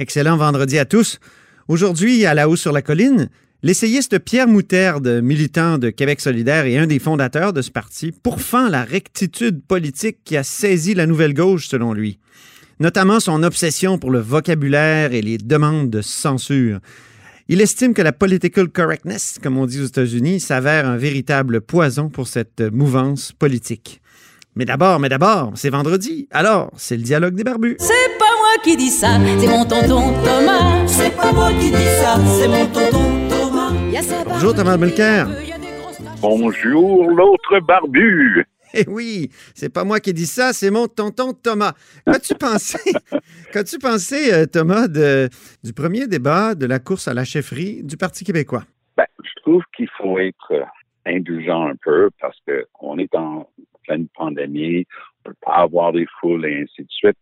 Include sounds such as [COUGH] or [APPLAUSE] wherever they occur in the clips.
Excellent vendredi à tous. Aujourd'hui, à la hausse sur la colline, l'essayiste Pierre Moutarde, militant de Québec solidaire et un des fondateurs de ce parti, pourfend la rectitude politique qui a saisi la nouvelle gauche, selon lui. Notamment son obsession pour le vocabulaire et les demandes de censure. Il estime que la political correctness, comme on dit aux États-Unis, s'avère un véritable poison pour cette mouvance politique. Mais d'abord, mais d'abord, c'est vendredi. Alors, c'est le dialogue des barbus. C'est pas qui dis ça, c'est mon tonton Thomas. C'est pas moi qui dis ça, c'est mon tonton Thomas. Bonjour Thomas Mulcair. Bonjour l'autre barbu. Eh oui, c'est pas moi qui dis ça, c'est mon tonton Thomas. Qu'as-tu [LAUGHS] pensé, qu'as-tu pensé euh, Thomas, de, du premier débat de la course à la chefferie du Parti québécois? Ben, je trouve qu'il faut être indulgent un peu parce qu'on est en pleine pandémie, on ne peut pas avoir des foules et ainsi de suite.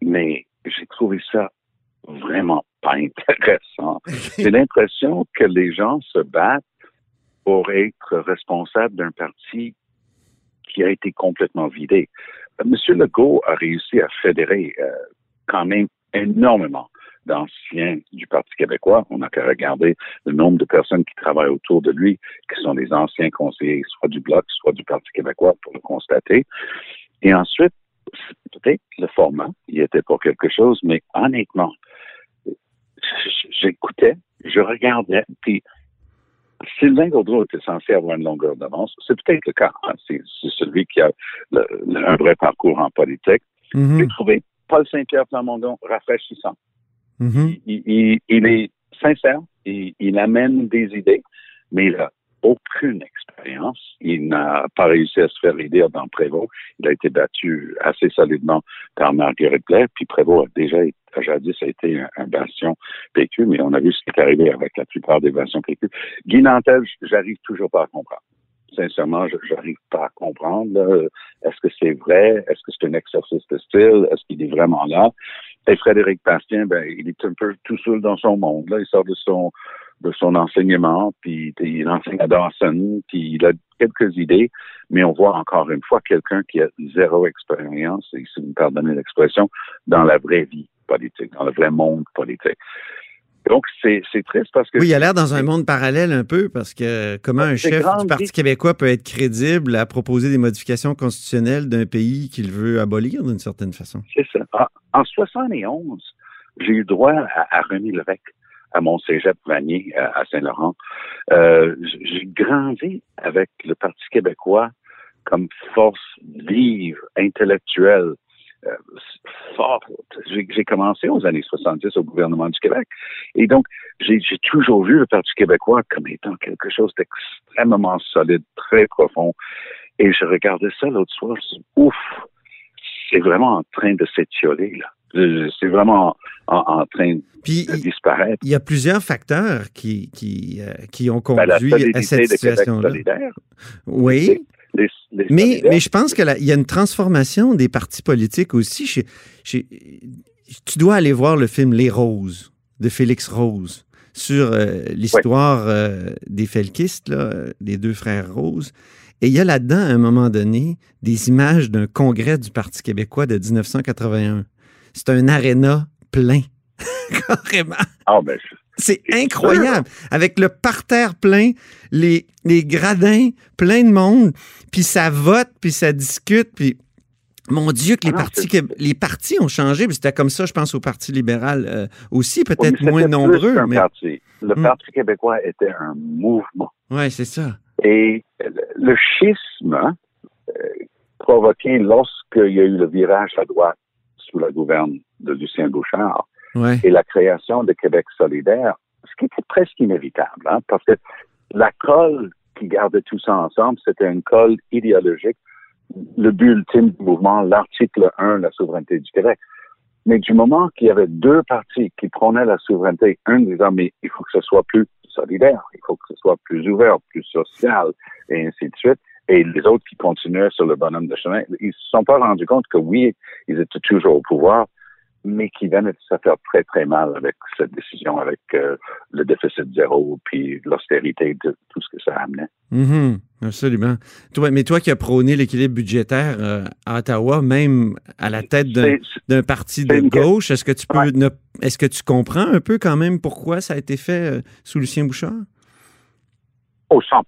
Mais j'ai trouvé ça vraiment pas intéressant. J'ai l'impression que les gens se battent pour être responsables d'un parti qui a été complètement vidé. Monsieur Legault a réussi à fédérer euh, quand même énormément d'anciens du Parti québécois. On n'a qu'à regarder le nombre de personnes qui travaillent autour de lui, qui sont des anciens conseillers, soit du Bloc, soit du Parti québécois, pour le constater. Et ensuite, peut-être le format, il était pour quelque chose, mais honnêtement, j'écoutais, je regardais, puis Sylvain Gaudreau était censé avoir une longueur d'avance. C'est peut-être le cas. Hein. C'est celui qui a un vrai parcours en politique. Mhm. J'ai trouvé Paul Saint-Pierre Plamondon rafraîchissant. Il, il- il est sincère, il, il amène des idées, mais il n'a aucune expérience. Il n'a pas réussi à se faire aider dans Prévost. Il a été battu assez solidement par Marguerite Blair, puis Prévost a déjà été, jadis a été un, bastion PQ, mais on a vu ce qui est arrivé avec la plupart des bastions PQ. Guy Nantel, j'arrive toujours pas à comprendre. Sincèrement, je n'arrive pas à comprendre. Est-ce que c'est vrai? Est-ce que c'est un exercice de style? Est-ce qu'il est vraiment là? Et Frédéric Bastien, ben, il est un peu tout seul dans son monde. Là. Il sort de son de son enseignement, puis il enseigne à Dawson, puis il a quelques idées, mais on voit encore une fois quelqu'un qui a zéro expérience, et si vous me pardonnez l'expression, dans la vraie vie politique, dans le vrai monde politique. Donc, c'est triste parce que... Oui, il a l'air dans un monde parallèle un peu parce que comment un chef du Parti québécois peut être crédible à proposer des modifications constitutionnelles d'un pays qu'il veut abolir d'une certaine façon? C'est ça. En, en 71, j'ai eu droit à, à René Lévesque à mon cégep Vanier à, à Saint-Laurent. Euh, j'ai grandi avec le Parti québécois comme force vive, intellectuelle, euh, forte. J'ai commencé aux années 70 au gouvernement du Québec. Et donc, j'ai toujours vu le Parti québécois comme étant quelque chose d'extrêmement solide, très profond. Et je regardais ça l'autre soir, je me suis dit, ouf, c'est vraiment en train de s'étioler, là. C'est vraiment en, en train Puis de disparaître. il y a plusieurs facteurs qui, qui, euh, qui ont Ben, conduit à cette situation-là. Oui, Les, les mais, mais je pense qu'il y a une transformation des partis politiques aussi. Tu dois aller voir le film Les Roses de Félix Rose sur euh, l'histoire euh, des Felkistes, là, des deux frères Rose. Et il y a là-dedans, à un moment donné, des images d'un congrès du Parti québécois de 1981. C'est un aréna plein, [LAUGHS] carrément. Ah, ben, C'est incroyable. Avec le parterre plein, les, les gradins, plein de monde, puis ça vote, puis ça discute, puis mon Dieu que les Ah partis québé- les partis ont changé, c'était comme ça, je pense, au Parti libéral euh, aussi, Oui, peut-être moins nombreux, qu'un mais parti. Le Hmm. Parti québécois était un mouvement. ouais, c'est ça. Et le- schisme euh, provoqué lorsqu'il y a eu le virage à droite sous la gouverne de Lucien Bouchard Ouais. et la création de Québec solidaire, ce qui était presque inévitable, hein, parce que la colle qui gardait tout ça ensemble, c'était une colle idéologique. Le but ultime du mouvement, l'article 1, la souveraineté du Québec. Mais du moment qu'il y avait deux partis qui prenaient la souveraineté, un disant, mais il faut que ce soit plus solidaire, il faut que ce soit plus ouvert, plus social, et ainsi de suite, et les autres qui continuaient sur le bonhomme de chemin, ils se sont pas rendus compte que oui, ils étaient toujours au pouvoir, mais qui venaient de se faire très, très mal avec cette décision, avec euh, le déficit zéro, puis l'austérité tout ce que ça amenait. Mhm, absolument. Toi, mais toi qui as prôné l'équilibre budgétaire euh, à Ottawa, même à la tête d'un parti de gauche, est-ce que tu peux Ouais. ne- est-ce que tu comprends un peu quand même pourquoi ça a été fait euh, sous Lucien Bouchard? Au 100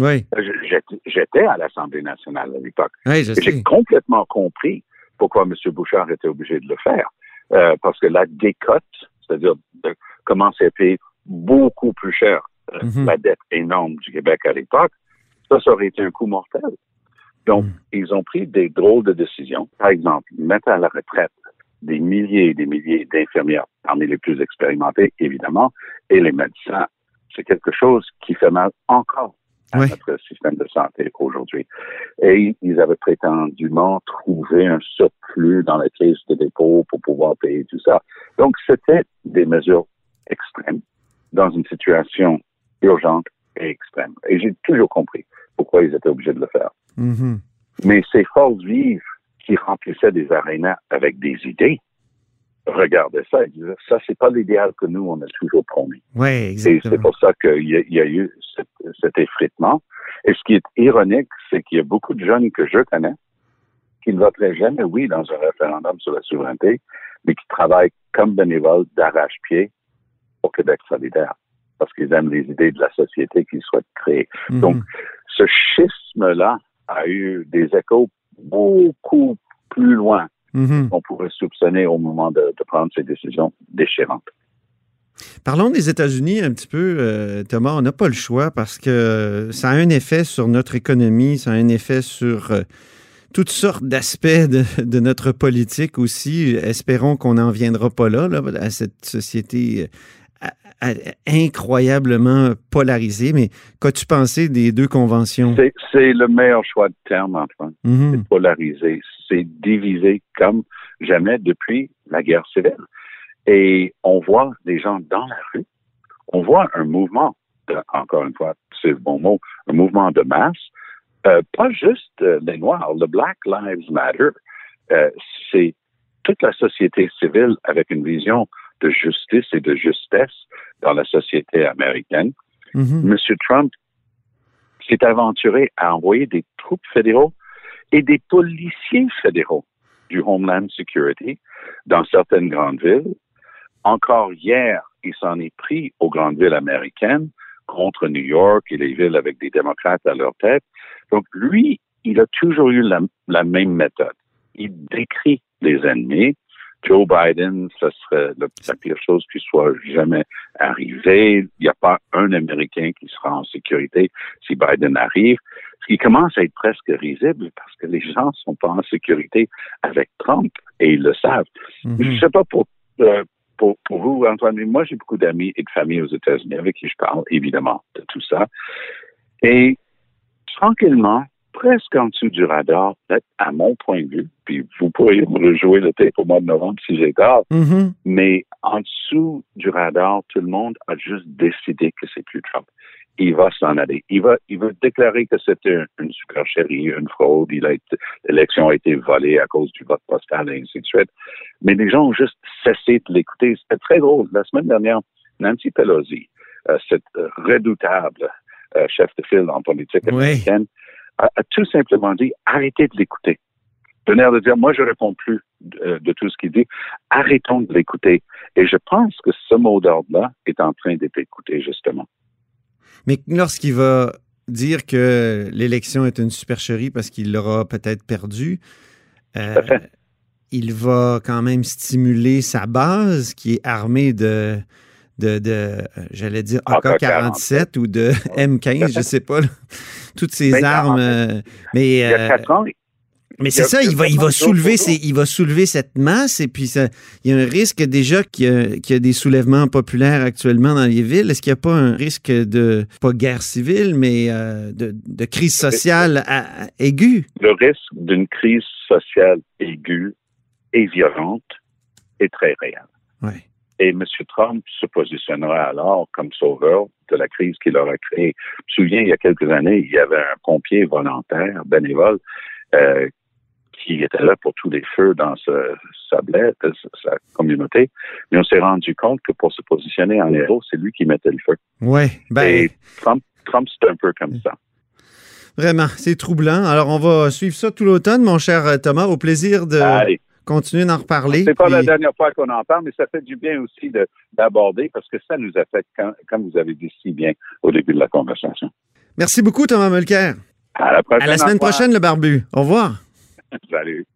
Oui, Je- j'étais- à l'Assemblée nationale à l'époque. oui, J'ai complètement compris pourquoi M. Bouchard était obligé de le faire. Euh, parce que la décote, c'est-à-dire de commencer à payer beaucoup plus cher euh, Mhm. la dette énorme du Québec à l'époque, ça, ça aurait été un coup mortel. Donc, Mhm. ils ont pris des drôles de décisions. Par exemple, mettre à la retraite des milliers et des milliers d'infirmières, parmi les plus expérimentées, évidemment, et les médecins. C'est quelque chose qui fait mal encore à notre système de santé aujourd'hui. Et ils avaient prétendument trouvé un surplus dans la caisse de dépôt pour pouvoir payer tout ça. Donc, c'était des mesures extrêmes dans une situation urgente et extrême. Et j'ai toujours compris pourquoi ils étaient obligés de le faire. Mhm. Mais ces forces vives qui remplissaient des arénas avec des idées, regardaient ça et disaient, ça, c'est pas l'idéal que nous, on a toujours promis. Oui, Et exactement. c'est pour ça qu'il y, a- il y a eu cet, cet effritement. Et ce qui est ironique, c'est qu'il y a beaucoup de jeunes que je connais qui ne voteraient jamais oui dans un référendum sur la souveraineté, mais qui travaillent comme bénévoles d'arrache-pied au Québec solidaire parce qu'ils aiment les idées de la société qu'ils souhaitent créer. Mhm. Donc, ce schisme-là a eu des échos beaucoup plus loin Mhm. qu'on pourrait soupçonner au moment de, de prendre ces décisions déchirantes. Parlons des États-Unis un petit peu, euh, Thomas. On n'a pas le choix parce que ça a un effet sur notre économie, ça a un effet sur euh, toutes sortes d'aspects de, de notre politique aussi. Espérons qu'on n'en viendra pas là, là, à cette société euh, incroyablement polarisée. Mais qu'as-tu pensé des deux conventions? C'est- le meilleur choix de terme, Antoine. Mhm. C'est polarisé, c'est divisé comme jamais depuis la guerre civile. Et on voit des gens dans la rue, on voit un mouvement, de- encore une fois, c'est le bon mot, un mouvement de masse, euh, pas juste euh, les Noirs, le Black Lives Matter, euh, c'est toute la société civile avec une vision de justice et de justesse dans la société américaine. Mhm. M. Trump s'est aventuré à envoyer des troupes fédéraux et des policiers fédéraux du Homeland Security dans certaines grandes villes. Encore hier, il s'en est pris aux grandes villes américaines contre New York et les villes avec des démocrates à leur tête. Donc, lui, il a toujours eu la, la même méthode. Il décrit les ennemis. Joe Biden, ce serait la pire chose qui soit jamais arrivée. Il n'y a pas un Américain qui sera en sécurité si Biden arrive. Ce qui commence à être presque risible parce que les gens ne sont pas en sécurité avec Trump et ils le savent. Mhm. Je ne sais pas pour, euh, pour, pour vous, Antoine, mais moi, j'ai beaucoup d'amis et de familles aux États-Unis avec qui je parle, évidemment, de tout ça. Et tranquillement, presque en dessous du radar, peut-être à mon point de vue, puis pourriez me rejouer le tape au mois de novembre si j'ai tort, Mhm. mais en dessous du radar, tout le monde a juste décidé que c'est plus Trump. Il va s'en aller. Il va, il va déclarer que c'était un- une supercherie, une fraude. Il a l'élection a été volée à cause du vote postal et ainsi de suite. Mais les gens ont juste cessé de l'écouter. C'était très drôle. La semaine dernière, Nancy Pelosi, euh, cette redoutable euh, chef de file en politique Oui. américaine, a, a tout simplement dit arrêtez de l'écouter. L'air de dire moi je réponds plus de, de tout ce qu'il dit. Arrêtons de l'écouter. Et je pense que ce mot d'ordre-là est en train d'être écouté justement. Mais lorsqu'il va dire que l'élection est une supercherie parce qu'il l'aura peut-être perdue, euh, il va quand même stimuler sa base qui est armée de, de, de euh, j'allais dire AK-47 ou de M15, je sais pas, là. toutes ces Ben, armes. en fait, euh, mais Il y a euh, quatre ans, mais c'est ça, il va, il va soulever, ces- il va soulever cette masse et puis ça, il y a un risque déjà qu'il y, a, qu'il y a des soulèvements populaires actuellement dans les villes. Est-ce qu'il n'y a pas un risque de, pas guerre civile, mais euh, de, de crise sociale à- à- aiguë? le risque d'une crise sociale aiguë et violente est très réel. Ouais. Et M. Trump se positionnera alors comme sauveur de la crise qu'il aura créée. Je me souviens, il y a quelques années, il y avait un pompier volontaire, bénévole, euh, qui était là pour tous les feux dans ce, sa bled, sa communauté. Mais on s'est rendu compte que pour se positionner en héros, c'est lui qui mettait le feu. Ouais. Ben, Et Trump, Trump c'est un peu comme ça. vraiment, c'est troublant. Alors, on va suivre ça tout l'automne, mon cher Thomas. Au plaisir de Allez, continuer d'en reparler. c'est pas la dernière fois qu'on en parle, mais ça fait du bien aussi de- d'aborder parce que ça nous affecte, quand- comme vous avez dit si bien au début de la conversation. Merci beaucoup, Thomas Mulcair. À la prochaine. À la semaine prochaine, le barbu. Au revoir. Salut.